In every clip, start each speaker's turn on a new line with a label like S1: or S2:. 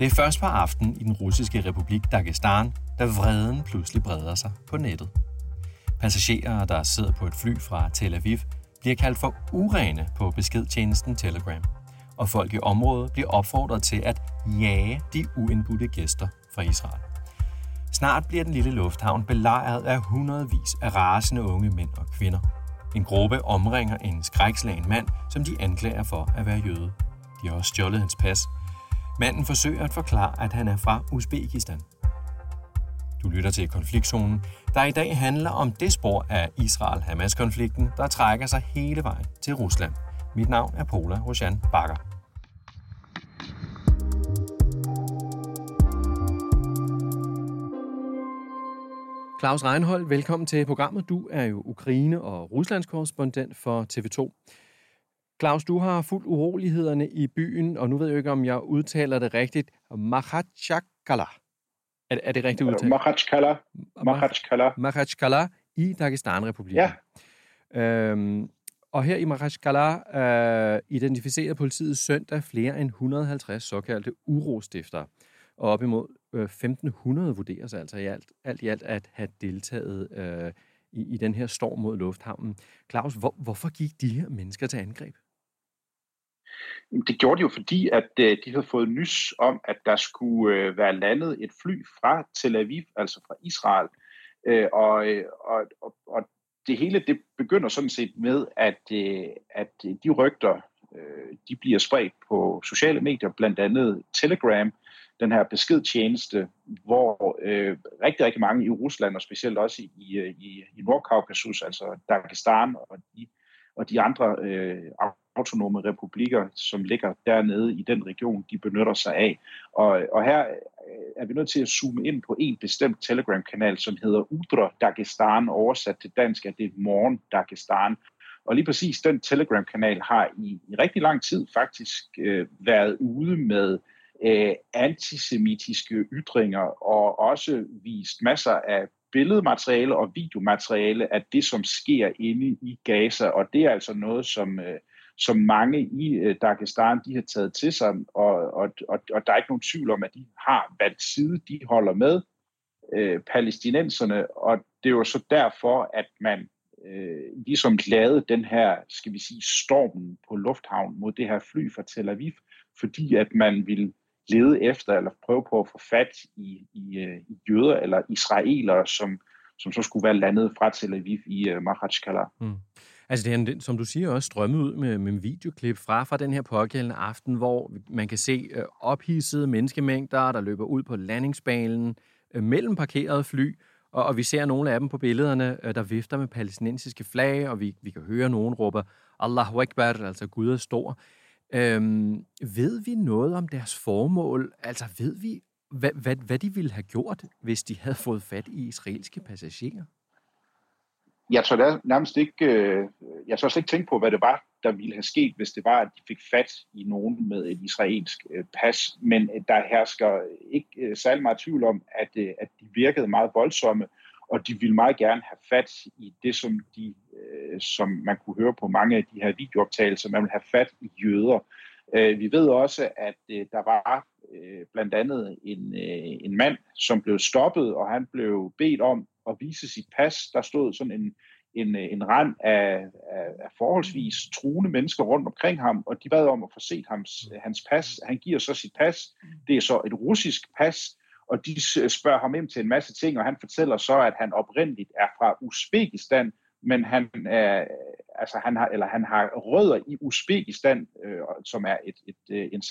S1: Det er først på aften i den russiske republik Dagestan, da vreden pludselig breder sig på nettet. Passagerer, der sidder på et fly fra Tel Aviv, bliver kaldt for urene på beskedtjenesten Telegram, og folk i området bliver opfordret til at jage de uindbudte gæster fra Israel. Snart bliver den lille lufthavn belejret af hundredvis af rasende unge mænd og kvinder. En gruppe omringer en skrækslagen mand, som de anklager for at være jøde. De har også stjålet hans pas. Manden forsøger at forklare, at han er fra Uzbekistan. Du lytter til konfliktzonen, der i dag handler om det spor af Israel-Hamas-konflikten, der trækker sig hele vejen til Rusland. Mit navn er Pola Roshan Bakker. Claus Reinhold, velkommen til programmet. Du er jo Ukraine- og Ruslands korrespondent for TV2. Claus, du har fuldt urolighederne i byen, og nu ved jeg ikke, om jeg udtaler det rigtigt. Makhachkala. Er, er det rigtigt udtalt?
S2: Makhachkala. Makhachkala.
S1: Makhachkala i Dagestan-republiken. Ja. Øhm, og her i Makhachkala øh, identificerer politiet søndag flere end 150 såkaldte urostifter. Og op imod øh, 1500 vurderes altså i alt, alt i alt at have deltaget øh, i, i den her storm mod lufthavnen. Claus, hvor, hvorfor gik de her mennesker til angreb?
S2: Det gjorde de jo, fordi at øh, de havde fået nys om, at der skulle øh, være landet et fly fra Tel Aviv, altså fra Israel. Øh, og, og, og, og det hele det begynder sådan set med, at, at de rygter, de bliver spredt på sociale medier, blandt andet Telegram, den her beskedtjeneste, hvor øh, rigtig, rigtig mange i Rusland, og specielt også i, i, i Nordkaukasus, altså Dagestan og de, og de andre øh, autonome republikker, som ligger dernede i den region, de benytter sig af. Og, og her øh, er vi nødt til at zoome ind på en bestemt Telegram-kanal, som hedder Udra Dagestan, oversat til dansk, at det er Morgen Dagestan. Og lige præcis den Telegram-kanal har i, i rigtig lang tid faktisk øh, været ude med øh, antisemitiske ytringer og også vist masser af billedmateriale og videomateriale af det, som sker inde i Gaza. Og det er altså noget, som, øh, som mange i øh, Dagestan de har taget til sig, og, og, og, og der er ikke nogen tvivl om, at de har valgt side, de holder med øh, palæstinenserne, og det er jo så derfor, at man øh, ligesom lavede den her, skal vi sige, stormen på lufthavn mod det her fly fra Tel Aviv, fordi at man ville lede efter eller prøve på at få fat i, i, øh, i jøder eller israelere, som, som så skulle være landet fra Tel Aviv i øh, uh, Mahachkala. Mm.
S1: Altså det er, som du siger, også strømmet ud med, med en videoklip fra, fra den her pågældende aften, hvor man kan se øh, ophidsede menneskemængder, der løber ud på landingsbanen øh, mellem parkerede fly, og, og vi ser nogle af dem på billederne, øh, der vifter med palæstinensiske flag, og vi, vi kan høre nogen råbe, Allahu Akbar, altså Gud er stor. Øhm, ved vi noget om deres formål? Altså ved vi, hvad, hvad, hvad de ville have gjort, hvis de havde fået fat i israelske passagerer?
S2: Jeg tror nærmest ikke, øh, jeg slet ikke tænke på, hvad det var, der ville have sket, hvis det var, at de fik fat i nogen med et israelsk øh, pas. Men øh, der hersker ikke øh, særlig meget tvivl om, at, øh, at de virkede meget voldsomme, og de ville meget gerne have fat i det, som, de, øh, som man kunne høre på mange af de her videooptagelser, man ville have fat i jøder. Øh, vi ved også, at øh, der var øh, blandt andet en, en mand, som blev stoppet, og han blev bedt om at vise sit pas. Der stod sådan en, en, en rand af, af, af forholdsvis truende mennesker rundt omkring ham, og de bad om at få set hans, hans pas. Han giver så sit pas. Det er så et russisk pas, og de spørger ham ind til en masse ting, og han fortæller så, at han oprindeligt er fra Uzbekistan, men han, er, altså han, har, eller han har rødder i Uzbekistan, øh, som er et, et, et, en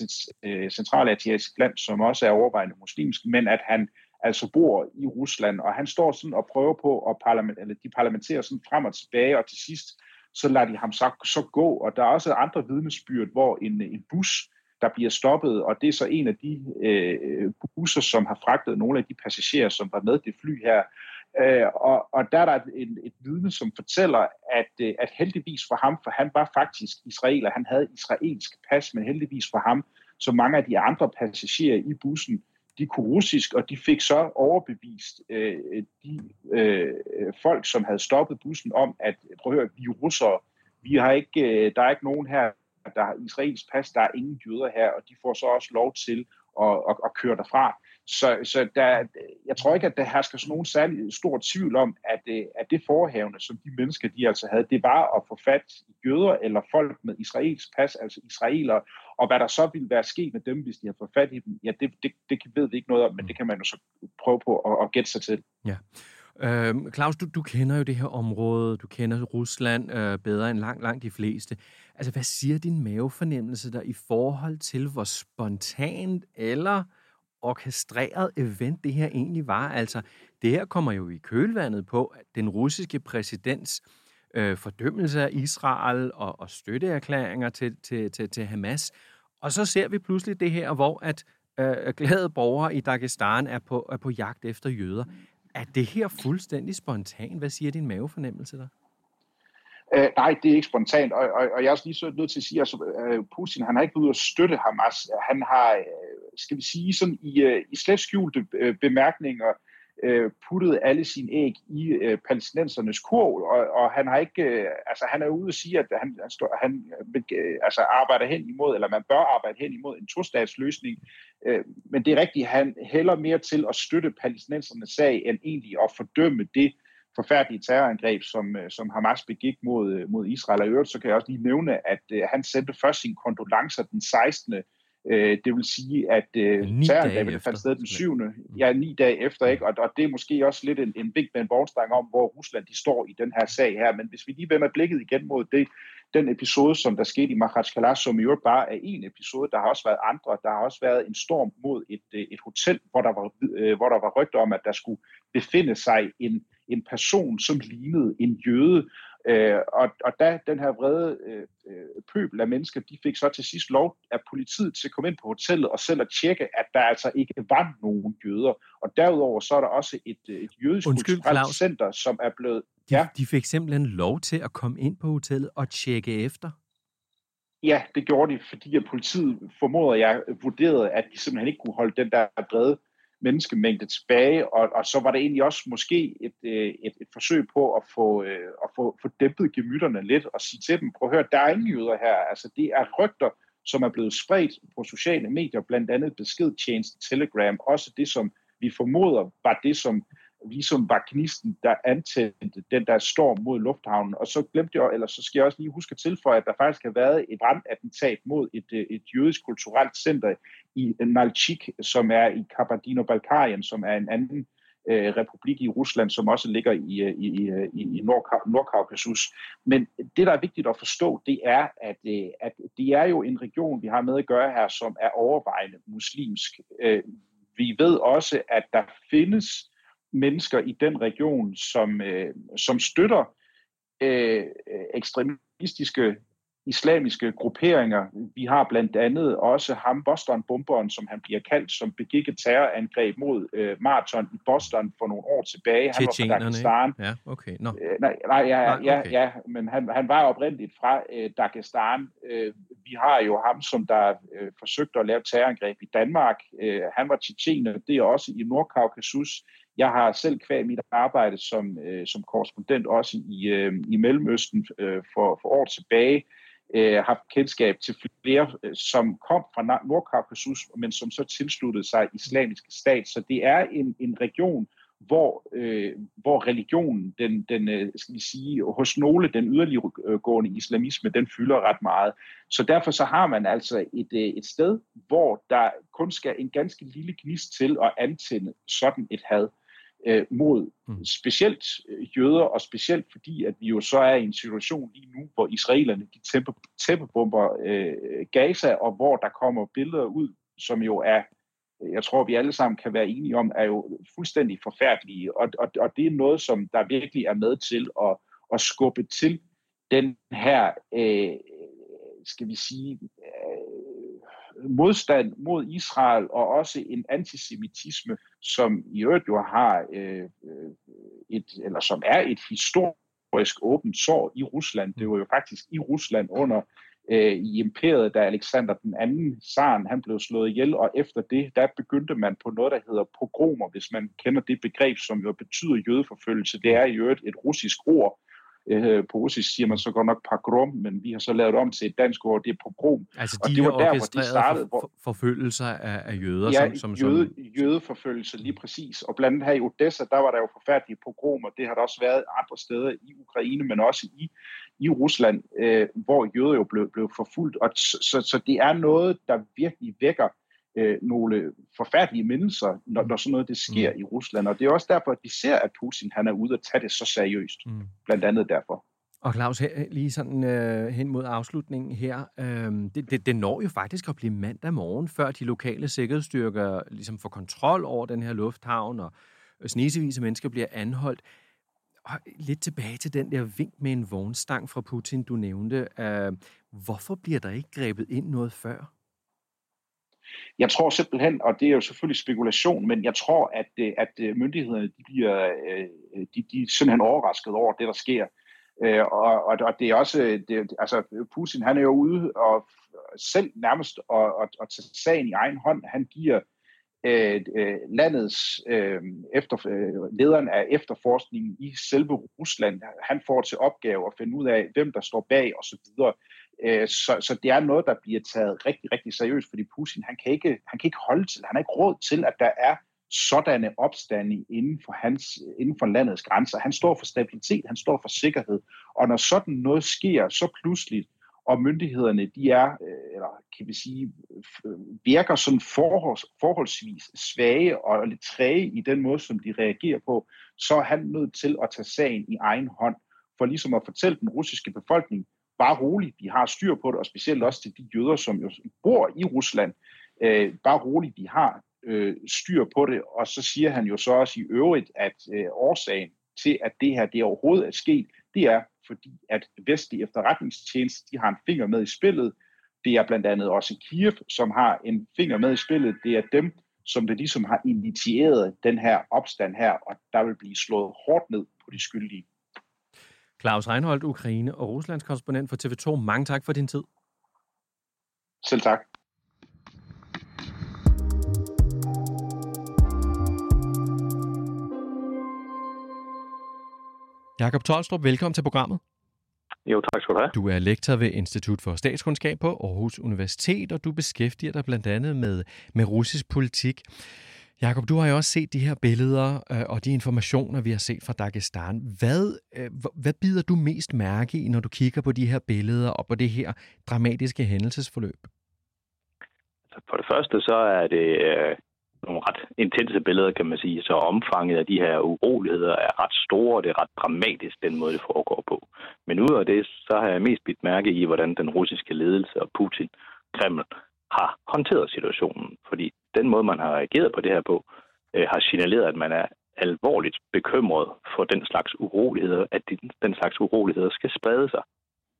S2: øh, centralasiatisk land, som også er overvejende muslimsk, men at han altså bor i Rusland, og han står sådan og prøver på at parlament, eller de parlamenterer sådan frem og tilbage, og til sidst så lader de ham så, så gå, og der er også andre vidnesbyrd, hvor en, en bus, der bliver stoppet, og det er så en af de øh, busser, som har fragtet nogle af de passagerer, som var med det fly her, Øh, og, og der er der et, et vidne, som fortæller, at, øh, at heldigvis for ham, for han var faktisk israeler, han havde israelsk pas, men heldigvis for ham, så mange af de andre passagerer i bussen, de kunne russisk, og de fik så overbevist øh, de øh, folk, som havde stoppet bussen om, at prøv at høre, vi er russere, vi har ikke, øh, der er ikke nogen her, der har israelsk pas, der er ingen jøder her, og de får så også lov til at, at, at køre derfra. Så, så der, jeg tror ikke, at der hersker sådan nogen særlig stor tvivl om, at, øh, at det forhævne, som de mennesker, de altså havde, det var at få fat i jøder eller folk med israelsk pas, altså israelere, og hvad der så ville være sket med dem, hvis de havde fået fat i dem, ja, det, det, det ved vi ikke noget om, men det kan man jo så prøve på at, at gætte sig til.
S1: Ja. Øh, Claus, du, du kender jo det her område, du kender Rusland øh, bedre end langt, langt de fleste. Altså, hvad siger din mavefornemmelse der i forhold til, hvor spontant eller orkestreret event det her egentlig var? Altså, det her kommer jo i kølvandet på at den russiske præsidents øh, fordømmelse af Israel og, og støtteerklæringer til, til, til, til Hamas. Og så ser vi pludselig det her, hvor at øh, glade borgere i Dagestan er på, er på jagt efter jøder. Er det her fuldstændig spontant? Hvad siger din mavefornemmelse der?
S2: Uh, nej, det er ikke spontant, og, og, og jeg er også lige så nødt til at sige, at altså, uh, Putin han har ikke været ude at støtte Hamas. Han har, uh, skal vi sige, sådan i, øh, i slet skjulte øh, bemærkninger uh, puttet alle sine æg i uh, palæstinensernes kurv, og, og han har ikke, øh, altså han er ude at sige, at han, han, står, han altså arbejder hen imod, eller man bør arbejde hen imod en to-statsløsning, men det er rigtigt, han hælder mere til at støtte palæstinensernes sag, end egentlig at fordømme det, forfærdelige terrorangreb, som, som Hamas begik mod, mod Israel. Og i øvrigt, så kan jeg også lige nævne, at han sendte først sine kondolencer den 16. Uh, det vil sige, at uh, terrorangrebet fandt sted den 7. Ja, ni dage efter, ikke? Og, og det er måske også lidt en, en vink med en vognstang om, hvor Rusland de står i den her sag her. Men hvis vi lige vender blikket igen mod det, den episode, som der skete i Makhachkala, som i øvrigt bare er en episode. Der har også været andre. Der har også været en storm mod et, et hotel, hvor der var, hvor der var rygter om, at der skulle befinde sig en, en person, som lignede en jøde. Øh, og, og da den her vrede øh, pøbel af mennesker, de fik så til sidst lov af politiet til at komme ind på hotellet og selv at tjekke, at der altså ikke var nogen jøder. Og derudover så er der også et, øh, et jødisk Undskyld, kulturelt center, som er blevet...
S1: De, ja. de fik simpelthen lov til at komme ind på hotellet og tjekke efter?
S2: Ja, det gjorde de, fordi at politiet formoder, jeg vurderede, at de simpelthen ikke kunne holde den der brede menneskemængde tilbage, og, og så var det egentlig også måske et, øh, et, et forsøg på at få, øh, at få, få dæmpet gemytterne lidt og sige til dem, prøv at høre, der er ingen jøder her, altså det er rygter, som er blevet spredt på sociale medier, blandt andet beskedtjeneste Telegram, også det, som vi formoder var det, som ligesom var gnisten, der antændte den der storm mod lufthavnen. Og så glemte jeg, eller så skal jeg også lige huske at tilføje, at der faktisk har været et brandattentat mod et, øh, et jødisk kulturelt center i Nalchik, som er i Kabardino-Balkarien, som er en anden øh, republik i Rusland, som også ligger i, øh, i, i, øh, i Nordkaukasus. Men det, der er vigtigt at forstå, det er, at, øh, at det er jo en region, vi har med at gøre her, som er overvejende muslimsk. Øh, vi ved også, at der findes mennesker i den region, som, øh, som støtter øh, ekstremistiske islamiske grupperinger. Vi har blandt andet også ham, Boston-bomberen, som han bliver kaldt, som begik et terrorangreb mod øh, Marathon i Boston for nogle år tilbage. Han var fra Dagestan.
S1: Ja, okay. No.
S2: Øh, nej, nej, ja, nej, ja, okay. ja, men han, han var oprindeligt fra øh, Dagestan. Øh, vi har jo ham, som der øh, forsøgte at lave terrorangreb i Danmark. Øh, han var tjetjener, det er også i Nordkaukasus. Jeg har selv kvæg mit arbejde som, øh, som korrespondent også i, øh, i Mellemøsten øh, for, for år tilbage øh, haft kendskab til flere, øh, som kom fra Nordkaukasus, men som så tilsluttede sig islamiske stat. Så det er en, en region, hvor, øh, hvor religionen, den, den, øh, skal vi sige, hos nogle, den yderliggående islamisme, den fylder ret meget. Så derfor så har man altså et, øh, et sted, hvor der kun skal en ganske lille gnist til at antænde sådan et had øh, mod mm. specielt øh, jøder, og specielt fordi, at vi jo så er i en situation lige nu, hvor israelerne de tæppe, tæppebomber øh, Gaza, og hvor der kommer billeder ud, som jo er, jeg tror, vi alle sammen kan være enige om, er jo fuldstændig forfærdelige. Og, og, og det er noget, som der virkelig er med til at, at skubbe til den her, øh, skal vi sige, modstand mod Israel og også en antisemitisme, som i øvrigt jo har øh, øh, et, eller som er et historisk åbent sår i Rusland. Det var jo faktisk i Rusland under øh, i imperiet, da Alexander den anden, zaren, han blev slået ihjel, og efter det, der begyndte man på noget, der hedder pogromer, hvis man kender det begreb, som jo betyder jødeforfølgelse. Det er i øvrigt et russisk ord, Øh, på russisk siger man så godt nok pogrom, men vi har så lavet om til et dansk ord, det er pogrom.
S1: Altså de og det var der, hvor de startede, for, for, forfølgelser af, af jøder?
S2: Ja, som, som, jøde, som... jødeforfølgelser lige præcis. Og blandt andet her i Odessa, der var der jo forfærdelige pogromer. Det har der også været andre steder i Ukraine, men også i, i Rusland, øh, hvor jøder jo blev, blev forfulgt. Og så, så, så det er noget, der virkelig vækker øh, nogle forfærdelige mindelser, når, når sådan noget det sker mm. i Rusland. Og det er også derfor, at vi ser, at Putin han er ude at tage det så seriøst. Mm. Blandt andet derfor.
S1: Og Claus, her, lige sådan øh, hen mod afslutningen her, øh, det, det, det når jo faktisk at blive mandag morgen, før de lokale sikkerhedsstyrker ligesom får kontrol over den her lufthavn, og snesevis af mennesker bliver anholdt. Og lidt tilbage til den der vink med en vognstang fra Putin, du nævnte. Øh, hvorfor bliver der ikke grebet ind noget før?
S2: Jeg tror simpelthen, og det er jo selvfølgelig spekulation, men jeg tror, at, øh, at øh, myndighederne de bliver øh, de, de er simpelthen overrasket over det, der sker. Og, og, og det er også, det, altså Putin han er jo ude og selv nærmest at, at, at tage sagen i egen hånd. Han giver øh, landets øh, efter, øh, lederen af efterforskningen i selve Rusland, han får til opgave at finde ud af, hvem der står bag osv. Øh, så, så det er noget, der bliver taget rigtig, rigtig seriøst, fordi Putin, han kan ikke, han kan ikke holde til, han har ikke råd til, at der er sådanne opstande inden for, hans, inden for landets grænser. Han står for stabilitet, han står for sikkerhed, og når sådan noget sker så pludseligt, og myndighederne, de er, øh, eller kan vi sige, virker sådan forholds, forholdsvis svage og lidt træge i den måde, som de reagerer på, så er han nødt til at tage sagen i egen hånd, for ligesom at fortælle den russiske befolkning, bare roligt, de har styr på det, og specielt også til de jøder, som jo bor i Rusland, øh, bare roligt, de har øh, styr på det, og så siger han jo så også i øvrigt, at øh, årsagen til, at det her det overhovedet er sket, det er fordi, at vestlige efterretningstjeneste, de har en finger med i spillet. Det er blandt andet også Kiev, som har en finger med i spillet. Det er dem, som det ligesom har initieret den her opstand her, og der vil blive slået hårdt ned på de skyldige.
S1: Claus Reinholdt, Ukraine og Ruslands korrespondent for TV2. Mange tak for din tid.
S2: Selv tak.
S1: Jakob Tolstrup, velkommen til programmet.
S3: Jo, tak skal du have.
S1: Du er lektor ved Institut for Statskundskab på Aarhus Universitet, og du beskæftiger dig blandt andet med, med russisk politik. Jakob, du har jo også set de her billeder øh, og de informationer, vi har set fra Dagestan. Hvad, øh, hvad bider du mest mærke i, når du kigger på de her billeder og på det her dramatiske hændelsesforløb?
S3: Altså, for det første så er det øh, nogle ret intense billeder, kan man sige. Så omfanget af de her uroligheder er ret store, og det er ret dramatisk, den måde, det foregår på. Men ud af det, så har jeg mest bidt mærke i, hvordan den russiske ledelse og Putin, Kreml, har håndteret situationen. Fordi den måde, man har reageret på det her på, øh, har signaleret, at man er alvorligt bekymret for den slags uroligheder, at den, den slags uroligheder skal sprede sig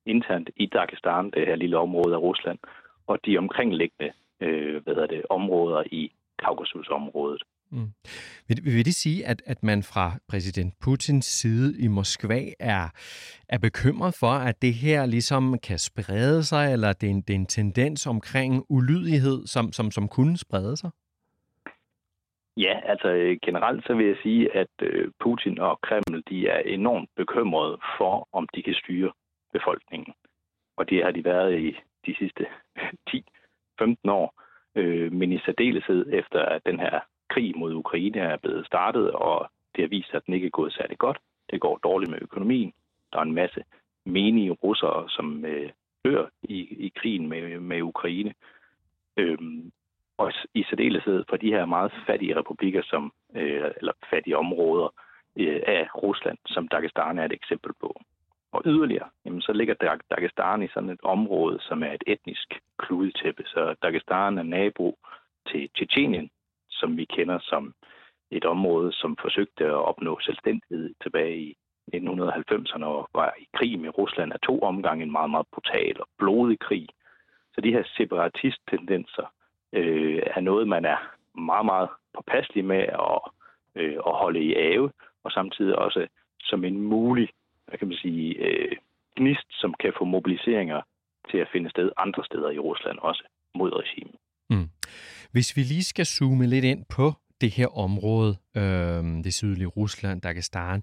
S3: internt i Dagestan, det her lille område af Rusland, og de omkringliggende øh, hvad det, områder i Kaukasusområdet. Mm.
S1: Vil, vil det sige, at, at man fra præsident Putins side i Moskva er, er bekymret for, at det her ligesom kan sprede sig, eller det er en, det er en tendens omkring ulydighed, som, som, som kunne sprede sig?
S3: Ja, altså øh, generelt så vil jeg sige, at øh, Putin og Kreml de er enormt bekymrede for, om de kan styre befolkningen. Og det har de været i de sidste 10-15 år. Øh, men i særdeleshed efter, at den her krig mod Ukraine er blevet startet, og det har vist at den ikke er gået særlig godt. Det går dårligt med økonomien. Der er en masse menige russere, som øh, dør i, i krigen med, med Ukraine. Øhm, og i særdeleshed for de her meget fattige republikker, som, øh, eller fattige områder øh, af Rusland, som Dagestan er et eksempel på. Og yderligere, jamen, så ligger Dagestan i sådan et område, som er et etnisk kludetæppe. Så Dagestan er nabo til Tjetjenien, som vi kender som et område, som forsøgte at opnå selvstændighed tilbage i 1990'erne og var i krig med Rusland af to omgange, en meget, meget brutal og blodig krig. Så de her separatisttendenser øh, er noget, man er meget, meget påpasselig med at, øh, at holde i ave, og samtidig også som en mulig hvad kan man sige, øh, gnist, som kan få mobiliseringer til at finde sted andre steder i Rusland også mod regimet. Mm.
S1: Hvis vi lige skal zoome lidt ind på det her område, øh, det sydlige Rusland, Dagestan,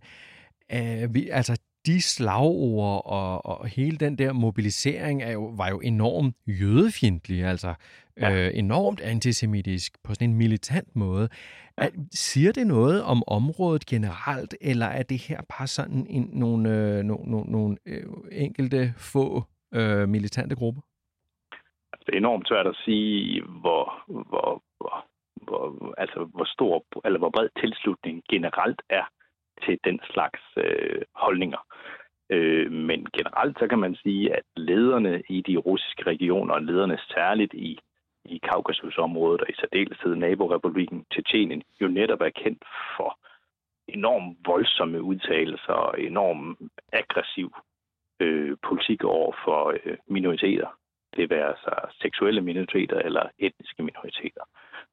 S1: øh, vi, altså de slagord og, og hele den der mobilisering er jo, var jo enormt jødefjendtlig, altså ja. øh, enormt antisemitisk på sådan en militant måde. Er, siger det noget om området generelt, eller er det her bare sådan en, nogle, øh, nogle, nogle, nogle øh, enkelte få øh, militante grupper?
S3: Altså, det er enormt svært at sige, hvor, hvor, hvor, hvor, altså, hvor stor eller hvor bred tilslutning generelt er til den slags øh, holdninger. Øh, men generelt så kan man sige, at lederne i de russiske regioner, og lederne særligt i, i Kaukasusområdet og i særdeleshed naborepublikken Tjetjenien, jo netop er kendt for enormt voldsomme udtalelser og enormt aggressiv øh, politik over for øh, minoriteter. Det være sig seksuelle minoriteter eller etniske minoriteter.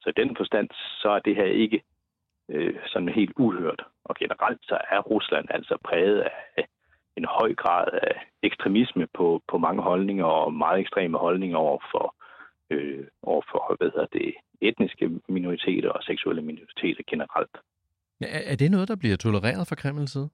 S3: Så i den forstand, så er det her ikke øh, sådan helt uhørt. Og generelt så er Rusland altså præget af en høj grad af ekstremisme på, på mange holdninger og meget ekstreme holdninger over for, øh, over for hvad hedder det, etniske minoriteter og seksuelle minoriteter generelt.
S1: Er det noget, der bliver tolereret fra Kremls side?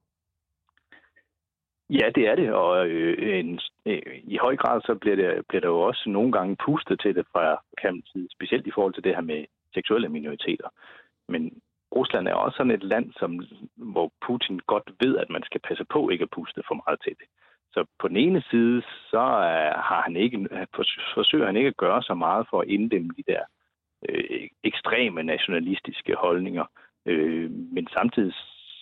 S3: Ja, det er det, og øh, en, øh, i høj grad så bliver, det, bliver der jo også nogle gange pustet til det fra kampens side, specielt i forhold til det her med seksuelle minoriteter. Men Rusland er også sådan et land, som, hvor Putin godt ved, at man skal passe på ikke at puste for meget til det. Så på den ene side, så har han ikke, forsøger han ikke at gøre så meget for at inddæmme de der øh, ekstreme nationalistiske holdninger. Øh, men samtidig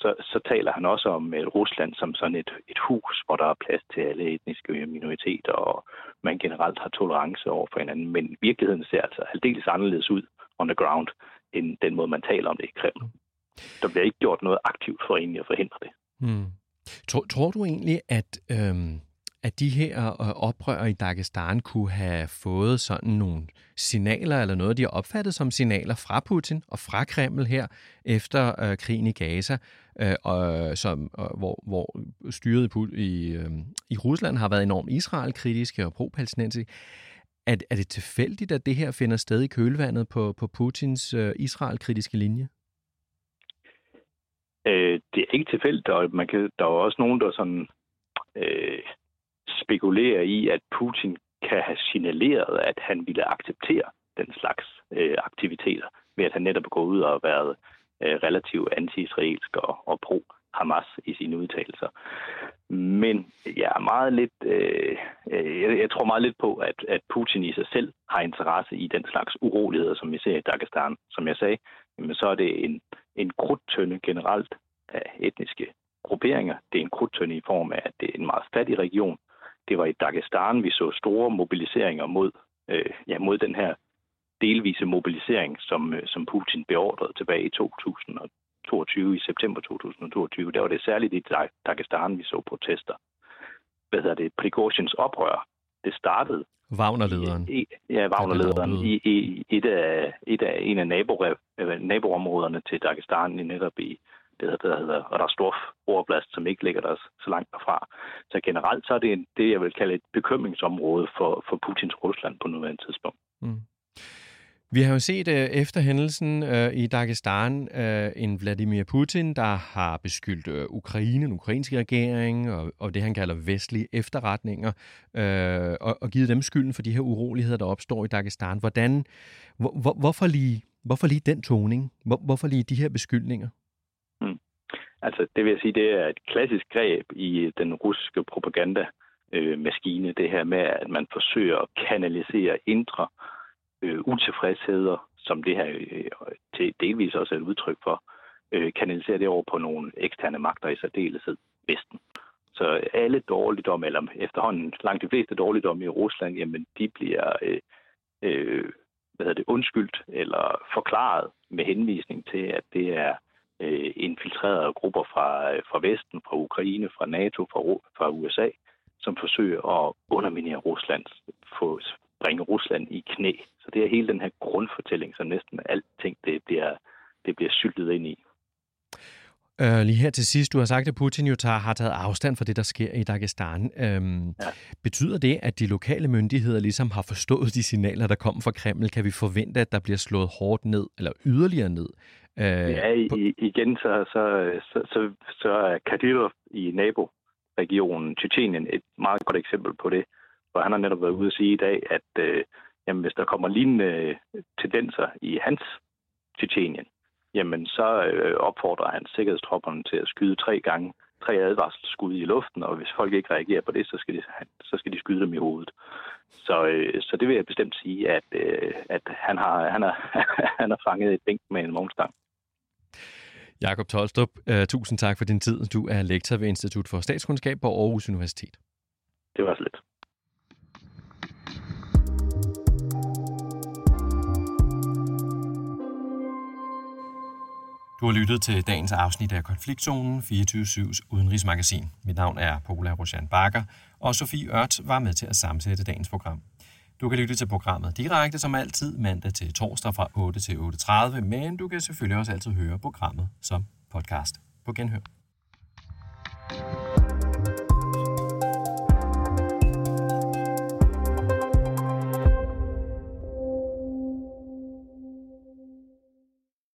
S3: så, så taler han også om øh, Rusland som sådan et, et hus, hvor der er plads til alle etniske minoriteter, og man generelt har tolerance over for hinanden. Men virkeligheden ser altså aldeles anderledes ud on the ground, end den måde, man taler om det i Kreml. Der bliver ikke gjort noget aktivt for egentlig at forhindre det.
S1: Hmm. Tror, tror du egentlig, at, øhm, at de her øh, oprør i Dagestan kunne have fået sådan nogle signaler, eller noget, de har opfattet som signaler fra Putin og fra Kreml her efter øh, krigen i Gaza, øh, og, øh, som, øh, hvor, hvor styret i, i, øh, i Rusland har været enormt Israel-kritiske og pro-palæstinensiske. Er, er det tilfældigt, at det her finder sted i kølvandet på, på Putins øh, Israel-kritiske linje?
S3: Øh, det er ikke tilfældigt, og man kan, der er også nogen, der sådan, øh, spekulerer i, at Putin kan have signaleret, at han ville acceptere den slags øh, aktiviteter, ved at han netop er gået ud og været øh, relativt anti-israelsk og, og pro Hamas i sine udtalelser. Men jeg er meget lidt, øh, øh, jeg, jeg tror meget lidt på, at, at Putin i sig selv har interesse i den slags uroligheder, som vi ser i Dagestan. Som jeg sagde, jamen, så er det en, en krudtønde generelt af etniske grupperinger. Det er en krudtønde i form af, at det er en meget fattig region. Det var i Dagestan, vi så store mobiliseringer mod, øh, ja, mod den her delvise mobilisering, som, øh, som Putin beordrede tilbage i 2000 2022, i september 2022, der var det særligt i Dagestan, vi så protester. Hvad hedder det? Prigozhins oprør, det startede.
S1: Wagner-lederen.
S3: I, ja, Wagner-lederen i, i et, af, et af en af nabo, øh, naboområderne til Dagestan, netop i det der hedder, der er stor overblast, som ikke ligger der så langt derfra. Så generelt så er det det, jeg vil kalde et bekymringsområde for, for Putins Rusland på nuværende tidspunkt. Mm.
S1: Vi har jo set øh, efter hændelsen øh, i Dagestan øh, en Vladimir Putin, der har beskyldt Ukraine, den ukrainske regering og, og det, han kalder vestlige efterretninger, uh, og, og givet dem skylden for de her uroligheder, der opstår i Dagestan. Hvordan, hvor, hvor, hvorfor, lige, hvorfor lige den toning? Hvor, hvorfor lige de her beskyldninger?
S3: Altså, det vil jeg sige, det er et klassisk greb i den russiske propaganda øh, maskine, det her med, at man forsøger at kanalisere indre øh, utilfredsheder, som det her øh, til delvis også er et udtryk for, øh, kanalisere det over på nogle eksterne magter i særdeleshed Vesten. Så alle dårligdomme, eller efterhånden langt de fleste dårligdomme i Rusland, jamen de bliver øh, øh, hvad hedder det, undskyldt eller forklaret med henvisning til, at det er øh, infiltrerede grupper fra, øh, fra Vesten, fra Ukraine, fra NATO, fra, fra USA, som forsøger at underminere Ruslands, få, bringe Rusland i knæ. Så det er hele den her grundfortælling, som næsten alting det bliver, det bliver syltet ind i.
S1: Øh, lige her til sidst, du har sagt, at Putin jo tager, har taget afstand fra det, der sker i Dagestan. Øhm, ja. Betyder det, at de lokale myndigheder ligesom har forstået de signaler, der kommer fra Kreml? Kan vi forvente, at der bliver slået hårdt ned, eller yderligere ned?
S3: Øh, ja, i, igen, så, så, så, så, så er Kadyrov i nabo regionen. Tjetjenien et meget godt eksempel på det, hvor han har netop været ude at sige i dag, at øh, jamen, hvis der kommer lignende tendenser i hans Tjetjenien, jamen så øh, opfordrer han sikkerhedstropperne til at skyde tre gange, tre advarselsskud i luften, og hvis folk ikke reagerer på det, så skal de, så skal de skyde dem i hovedet. Så, øh, så det vil jeg bestemt sige, at, øh, at han, har, han, har, han har fanget et bænk med en vognstang.
S1: Jakob Tolstrup, uh, tusind tak for din tid. Du er lektor ved Institut for Statskundskab på Aarhus Universitet.
S3: Det var så lidt.
S1: Du har lyttet til dagens afsnit af Konfliktzonen 24-7's udenrigsmagasin. Mit navn er Paula Rosjan Bakker, og Sofie Ørts var med til at sammensætte dagens program. Du kan lytte til programmet direkte som altid mandag til torsdag fra 8 til 8.30, men du kan selvfølgelig også altid høre programmet som podcast. På genhør. thank you